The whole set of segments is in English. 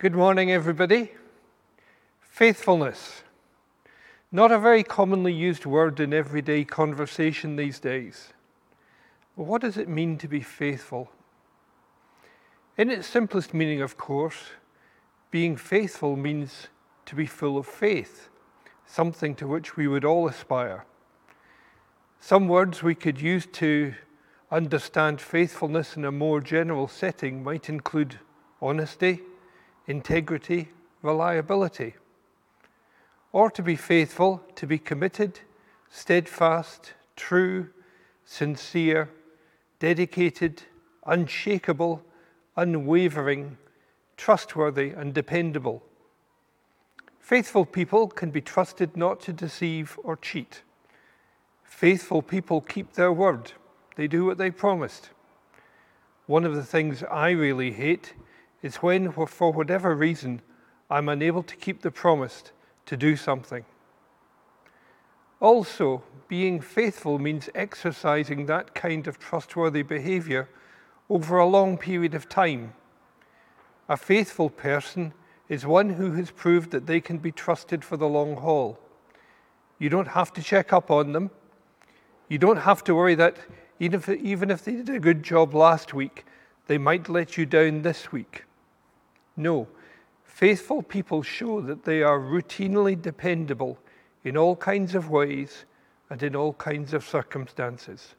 Good morning, everybody. Faithfulness. Not a very commonly used word in everyday conversation these days. But what does it mean to be faithful? In its simplest meaning, of course, being faithful means to be full of faith, something to which we would all aspire. Some words we could use to understand faithfulness in a more general setting might include honesty, integrity, reliability. Or to be faithful, to be committed, steadfast, true, sincere, dedicated, unshakable, unwavering, trustworthy, and dependable. Faithful people can be trusted not to deceive or cheat. Faithful people keep their word, they do what they promised. One of the things I really hate is when, for whatever reason, I'm unable to keep the promise to do something. Also, being faithful means exercising that kind of trustworthy behavior over a long period of time. A faithful person is one who has proved that they can be trusted for the long haul. You don't have to check up on them. You don't have to worry that even if, even if they did a good job last week, they might let you down this week. No, faithful people show that they are routinely dependable in all kinds of ways and in all kinds of circumstances.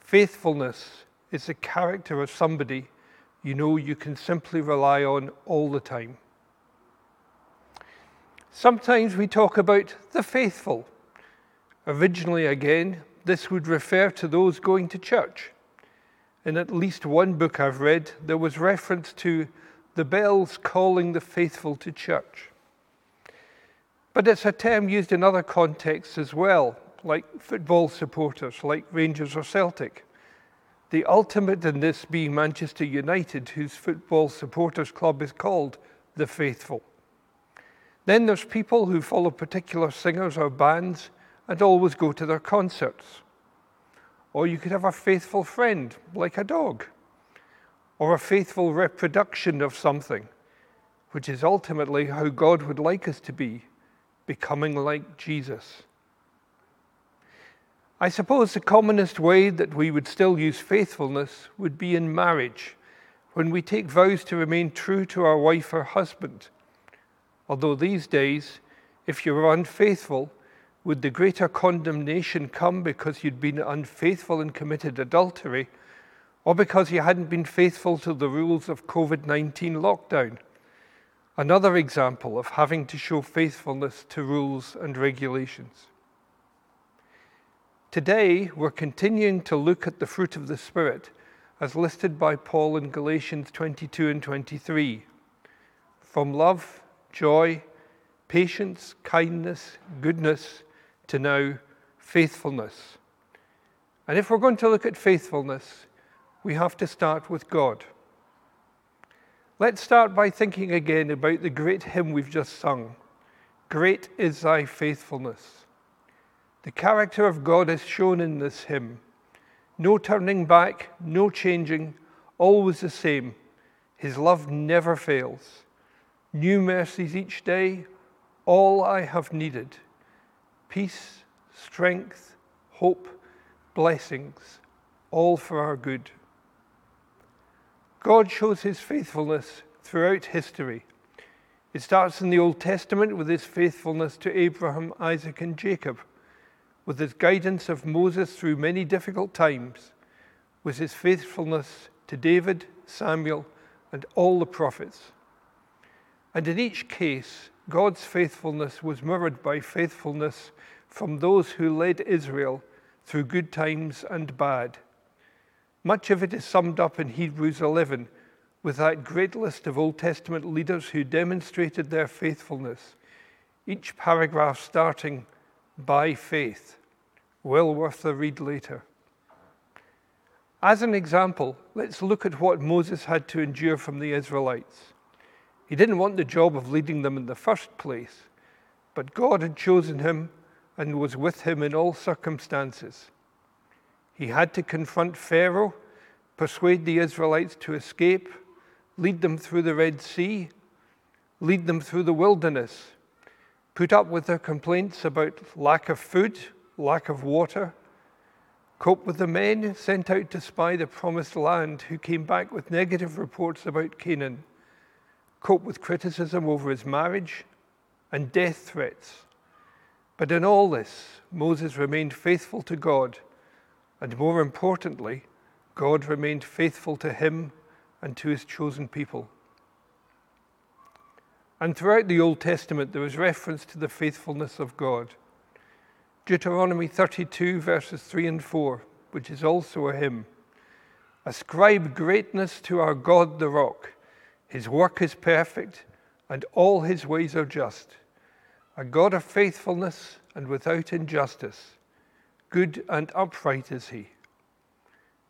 Faithfulness is the character of somebody you know you can simply rely on all the time. Sometimes we talk about the faithful. Originally, again, this would refer to those going to church. In at least one book I've read, there was reference to the bells calling the faithful to church. But it's a term used in other contexts as well, like football supporters, like Rangers or Celtic. The ultimate in this being Manchester United, whose football supporters club is called the Faithful. Then there's people who follow particular singers or bands and always go to their concerts. Or you could have a faithful friend, like a dog or a faithful reproduction of something, which is ultimately how God would like us to be, becoming like Jesus. I suppose the commonest way that we would still use faithfulness would be in marriage, when we take vows to remain true to our wife or husband. Although these days, if you were unfaithful, would the greater condemnation come because you'd been unfaithful and committed adultery? Or because he hadn't been faithful to the rules of COVID 19 lockdown. Another example of having to show faithfulness to rules and regulations. Today, we're continuing to look at the fruit of the Spirit as listed by Paul in Galatians 22 and 23 from love, joy, patience, kindness, goodness, to now faithfulness. And if we're going to look at faithfulness, we have to start with God. Let's start by thinking again about the great hymn we've just sung Great is thy faithfulness. The character of God is shown in this hymn. No turning back, no changing, always the same. His love never fails. New mercies each day, all I have needed. Peace, strength, hope, blessings, all for our good. God shows his faithfulness throughout history. It starts in the Old Testament with his faithfulness to Abraham, Isaac, and Jacob, with his guidance of Moses through many difficult times, with his faithfulness to David, Samuel, and all the prophets. And in each case, God's faithfulness was mirrored by faithfulness from those who led Israel through good times and bad much of it is summed up in Hebrews 11 with that great list of Old Testament leaders who demonstrated their faithfulness, each paragraph starting by faith. Well worth a read later. As an example, let's look at what Moses had to endure from the Israelites. He didn't want the job of leading them in the first place, but God had chosen him and was with him in all circumstances. He had to confront Pharaoh, persuade the Israelites to escape, lead them through the Red Sea, lead them through the wilderness, put up with their complaints about lack of food, lack of water, cope with the men sent out to spy the promised land who came back with negative reports about Canaan, cope with criticism over his marriage and death threats. But in all this, Moses remained faithful to God, and more importantly, God remained faithful to him and to his chosen people. And throughout the Old Testament, there is reference to the faithfulness of God. Deuteronomy 32, verses 3 and 4, which is also a hymn. Ascribe greatness to our God, the rock. His work is perfect, and all his ways are just. A God of faithfulness and without injustice. Good and upright is he.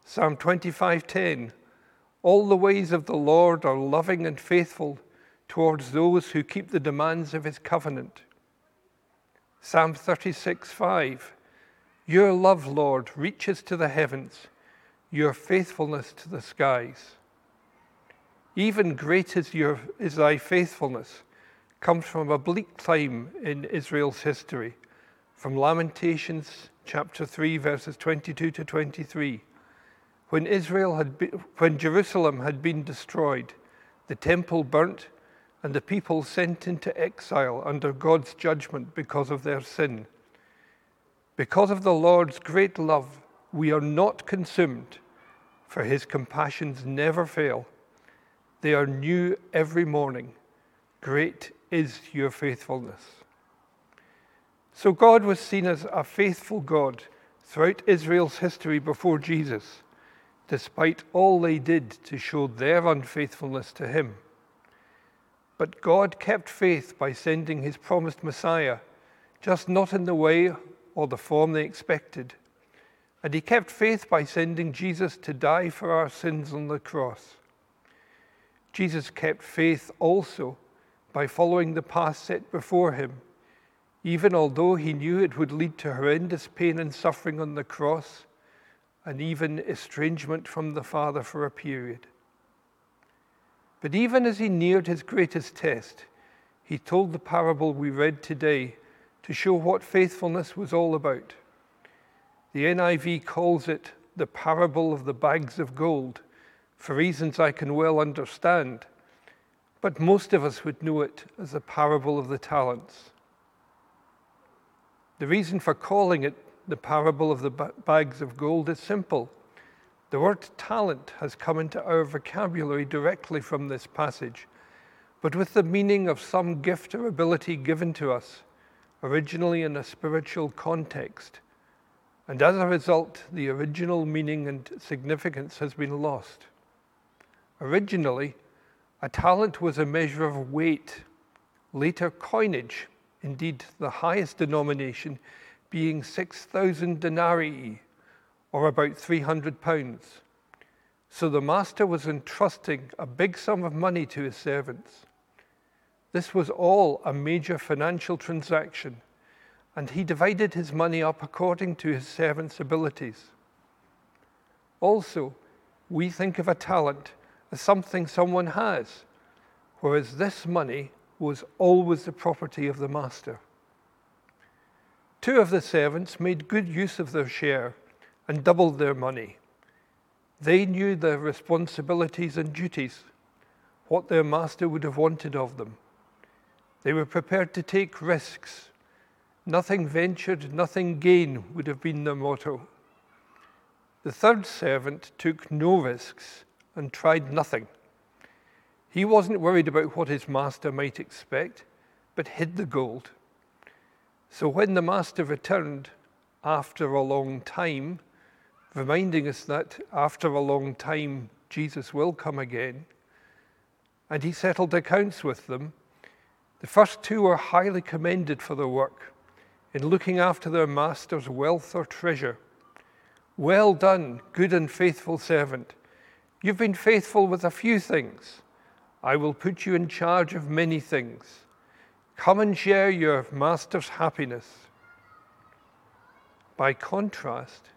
Psalm 25:10 All the ways of the Lord are loving and faithful towards those who keep the demands of his covenant. Psalm 36:5 Your love, Lord, reaches to the heavens, your faithfulness to the skies. Even great is, your, is thy faithfulness, comes from a bleak time in Israel's history, from Lamentations chapter 3, verses 22 to 23. When Israel had been, when Jerusalem had been destroyed, the temple burnt, and the people sent into exile under God's judgment because of their sin. Because of the Lord's great love, we are not consumed, for his compassions never fail. They are new every morning. Great is your faithfulness. So, God was seen as a faithful God throughout Israel's history before Jesus, despite all they did to show their unfaithfulness to him. But God kept faith by sending his promised Messiah, just not in the way or the form they expected. And he kept faith by sending Jesus to die for our sins on the cross. Jesus kept faith also by following the path set before him, even although he knew it would lead to horrendous pain and suffering on the cross, and even estrangement from the Father for a period. But even as he neared his greatest test, he told the parable we read today to show what faithfulness was all about. The NIV calls it the parable of the bags of gold, for reasons I can well understand, but most of us would know it as the parable of the talents. The reason for calling it the parable of the bags of gold is simple. The word talent has come into our vocabulary directly from this passage, but with the meaning of some gift or ability given to us, originally in a spiritual context. And as a result, the original meaning and significance has been lost. Originally, a talent was a measure of weight, later coinage, indeed the highest denomination, being 6,000 denarii, or about 300 pounds. So the master was entrusting a big sum of money to his servants. This was all a major financial transaction, and he divided his money up according to his servants' abilities. Also, we think of a talent as something someone has, whereas this money was always the property of the master. Two of the servants made good use of their share and doubled their money. They knew their responsibilities and duties, what their master would have wanted of them. They were prepared to take risks. Nothing ventured, nothing gained would have been their motto. The third servant took no risks and tried nothing. He wasn't worried about what his master might expect, but hid the gold. So when the master returned after a long time, reminding us that after a long time, Jesus will come again. And he settled accounts with them. The first two were highly commended for their work in looking after their master's wealth or treasure. Well done, good and faithful servant. You've been faithful with a few things. I will put you in charge of many things. Come and share your master's happiness. By contrast,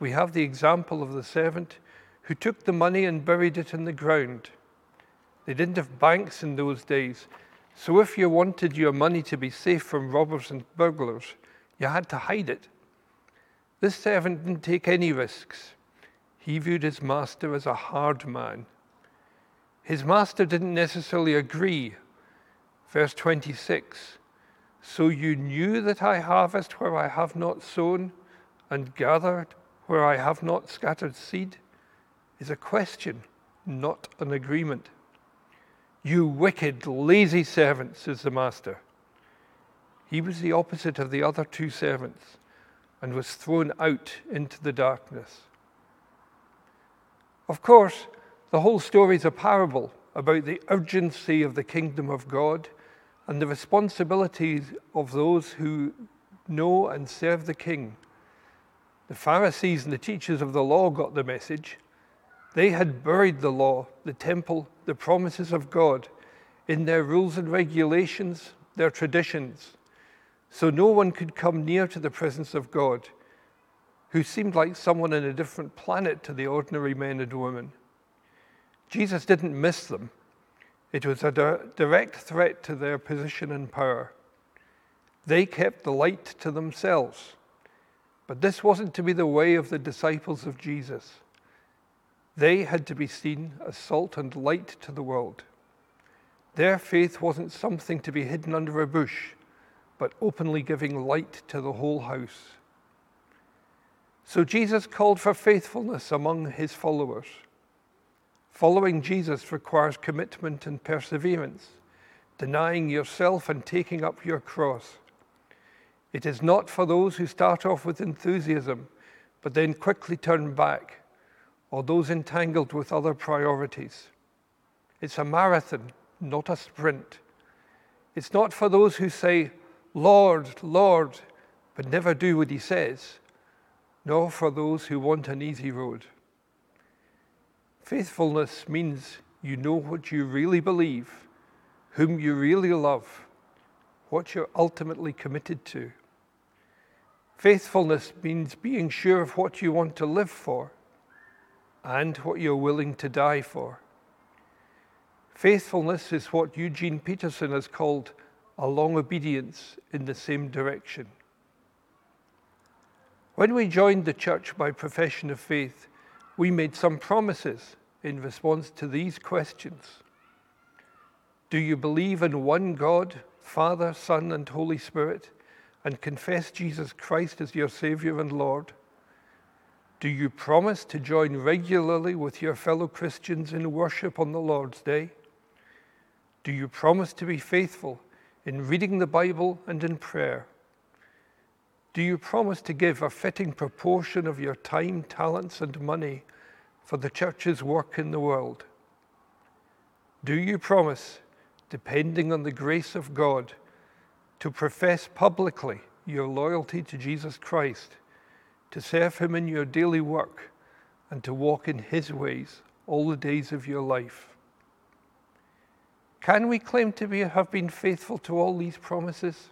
we have the example of the servant who took the money and buried it in the ground. They didn't have banks in those days, So if you wanted your money to be safe from robbers and burglars, you had to hide it. This servant didn't take any risks. He viewed his master as a hard man. His master didn't necessarily agree. Verse 26 So you knew that I harvest where I have not sown, and gathered where I have not scattered seed, is a question, not an agreement. You wicked, lazy servant, says the master. He was the opposite of the other two servants and was thrown out into the darkness. Of course, the whole story is a parable about the urgency of the kingdom of God and the responsibilities of those who know and serve the king. The Pharisees and the teachers of the law got the message. They had buried the law, the temple, the promises of God in their rules and regulations, their traditions, so no one could come near to the presence of God, who seemed like someone in a different planet to the ordinary men and women. Jesus didn't miss them. It was a direct threat to their position and power. They kept the light to themselves. But this wasn't to be the way of the disciples of Jesus. They had to be seen as salt and light to the world. Their faith wasn't something to be hidden under a bush, but openly giving light to the whole house. So Jesus called for faithfulness among his followers. Following Jesus requires commitment and perseverance, denying yourself and taking up your cross. It is not for those who start off with enthusiasm, but then quickly turn back, or those entangled with other priorities. It's a marathon, not a sprint. It's not for those who say, Lord, Lord, but never do what he says, nor for those who want an easy road. Faithfulness means you know what you really believe, whom you really love, what you're ultimately committed to. Faithfulness means being sure of what you want to live for and what you're willing to die for. Faithfulness is what Eugene Peterson has called a long obedience in the same direction. When we joined the church by profession of faith, we made some promises in response to these questions Do you believe in one God, Father, Son, and Holy Spirit, and confess Jesus Christ as your Savior and Lord? Do you promise to join regularly with your fellow Christians in worship on the Lord's Day? Do you promise to be faithful in reading the Bible and in prayer? Do you promise to give a fitting proportion of your time, talents, and money for the church's work in the world? Do you promise, depending on the grace of God, to profess publicly your loyalty to Jesus Christ, to serve Him in your daily work, and to walk in His ways all the days of your life? Can we claim to be, have been faithful to all these promises?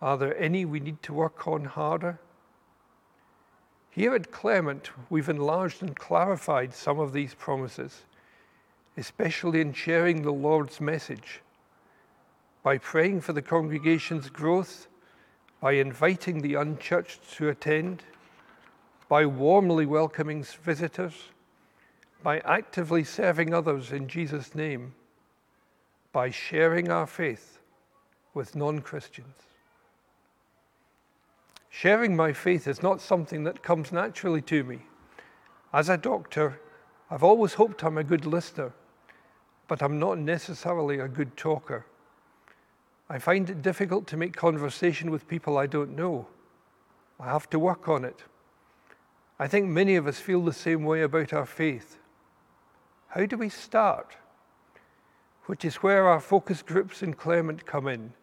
Are there any we need to work on harder? Here at Claremont, we've enlarged and clarified some of these promises, especially in sharing the Lord's message, by praying for the congregation's growth, by inviting the unchurched to attend, by warmly welcoming visitors, by actively serving others in Jesus' name, by sharing our faith with non Christians. Sharing my faith is not something that comes naturally to me. As a doctor, I've always hoped I'm a good listener, but I'm not necessarily a good talker. I find it difficult to make conversation with people I don't know. I have to work on it. I think many of us feel the same way about our faith. How do we start? Which is where our focus groups in Claremont come in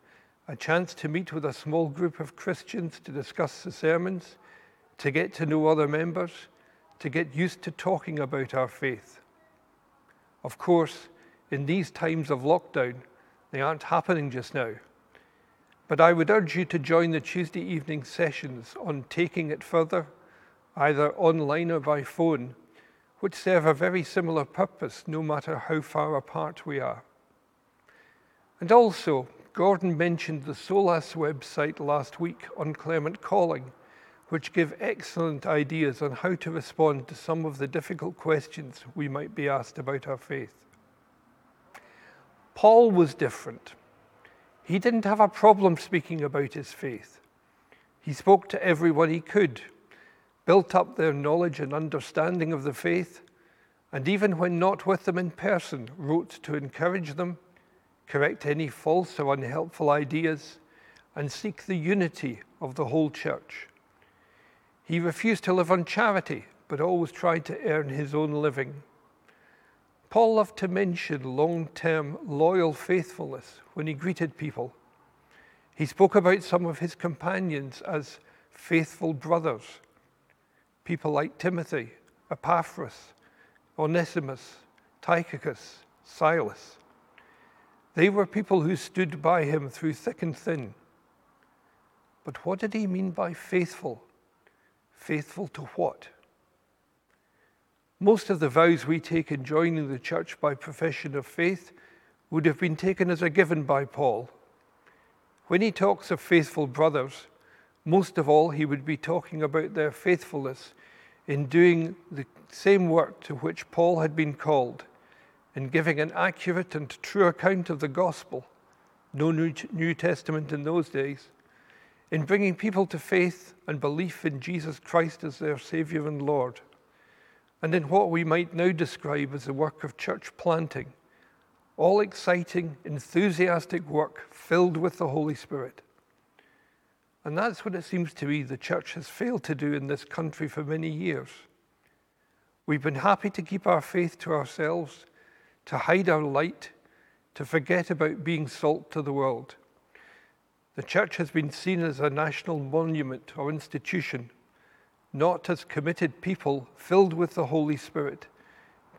a chance to meet with a small group of Christians to discuss the sermons, to get to know other members, to get used to talking about our faith. Of course, in these times of lockdown, they aren't happening just now. But I would urge you to join the Tuesday evening sessions on Taking It Further, either online or by phone, which serve a very similar purpose no matter how far apart we are. And also, Gordon mentioned the SOLAS website last week on Claremont Calling, which give excellent ideas on how to respond to some of the difficult questions we might be asked about our faith. Paul was different. He didn't have a problem speaking about his faith. He spoke to everyone he could, built up their knowledge and understanding of the faith, and even when not with them in person, wrote to encourage them, correct any false or unhelpful ideas, and seek the unity of the whole church. He refused to live on charity, but always tried to earn his own living. Paul loved to mention long term loyal faithfulness when he greeted people. He spoke about some of his companions as faithful brothers, people like Timothy, Epaphras, Onesimus, Tychicus, Silas. They were people who stood by him through thick and thin. But what did he mean by faithful? Faithful to what? Most of the vows we take in joining the church by profession of faith would have been taken as a given by Paul. When he talks of faithful brothers, most of all he would be talking about their faithfulness in doing the same work to which Paul had been called, in giving an accurate and true account of the gospel, no New Testament in those days, in bringing people to faith and belief in Jesus Christ as their Saviour and Lord and in what we might now describe as the work of church planting, all exciting, enthusiastic work filled with the Holy Spirit. And that's what it seems to me the church has failed to do in this country for many years. We've been happy to keep our faith to ourselves, to hide our light, to forget about being salt to the world. The church has been seen as a national monument or institution not as committed people filled with the Holy Spirit,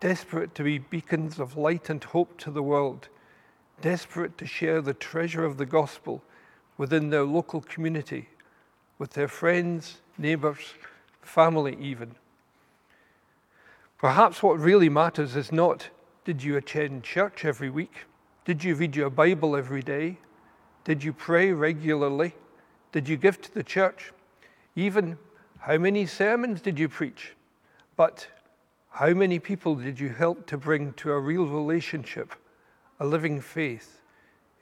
desperate to be beacons of light and hope to the world, desperate to share the treasure of the gospel within their local community, with their friends, neighbours, family, even. Perhaps what really matters is not did you attend church every week? Did you read your Bible every day? Did you pray regularly? Did you give to the church? Even how many sermons did you preach? But how many people did you help to bring to a real relationship, a living faith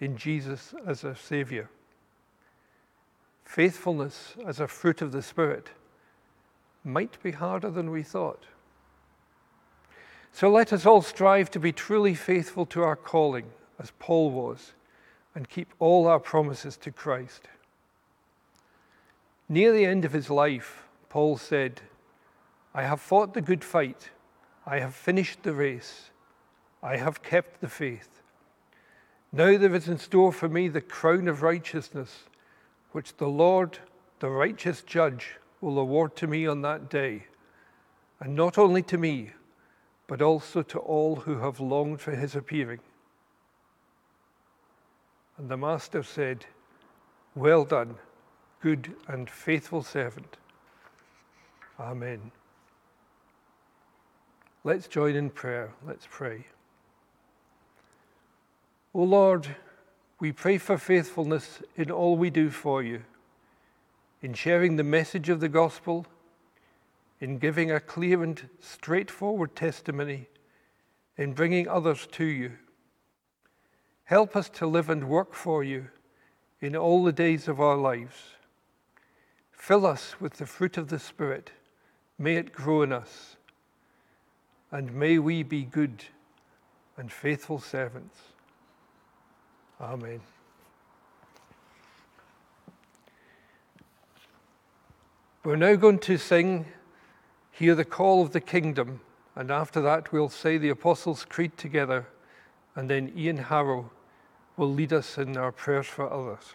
in Jesus as a Savior? Faithfulness as a fruit of the Spirit might be harder than we thought. So let us all strive to be truly faithful to our calling, as Paul was, and keep all our promises to Christ. Near the end of his life, Paul said, I have fought the good fight, I have finished the race, I have kept the faith. Now there is in store for me the crown of righteousness, which the Lord, the righteous judge, will award to me on that day, and not only to me, but also to all who have longed for his appearing. And the Master said, Well done, good and faithful servant. Amen. Let's join in prayer. Let's pray. O Lord, we pray for faithfulness in all we do for you, in sharing the message of the gospel, in giving a clear and straightforward testimony, in bringing others to you. Help us to live and work for you in all the days of our lives. Fill us with the fruit of the Spirit May it grow in us, and may we be good and faithful servants. Amen. We're now going to sing Hear the Call of the Kingdom, and after that, we'll say the Apostles' Creed together, and then Ian Harrow will lead us in our prayers for others.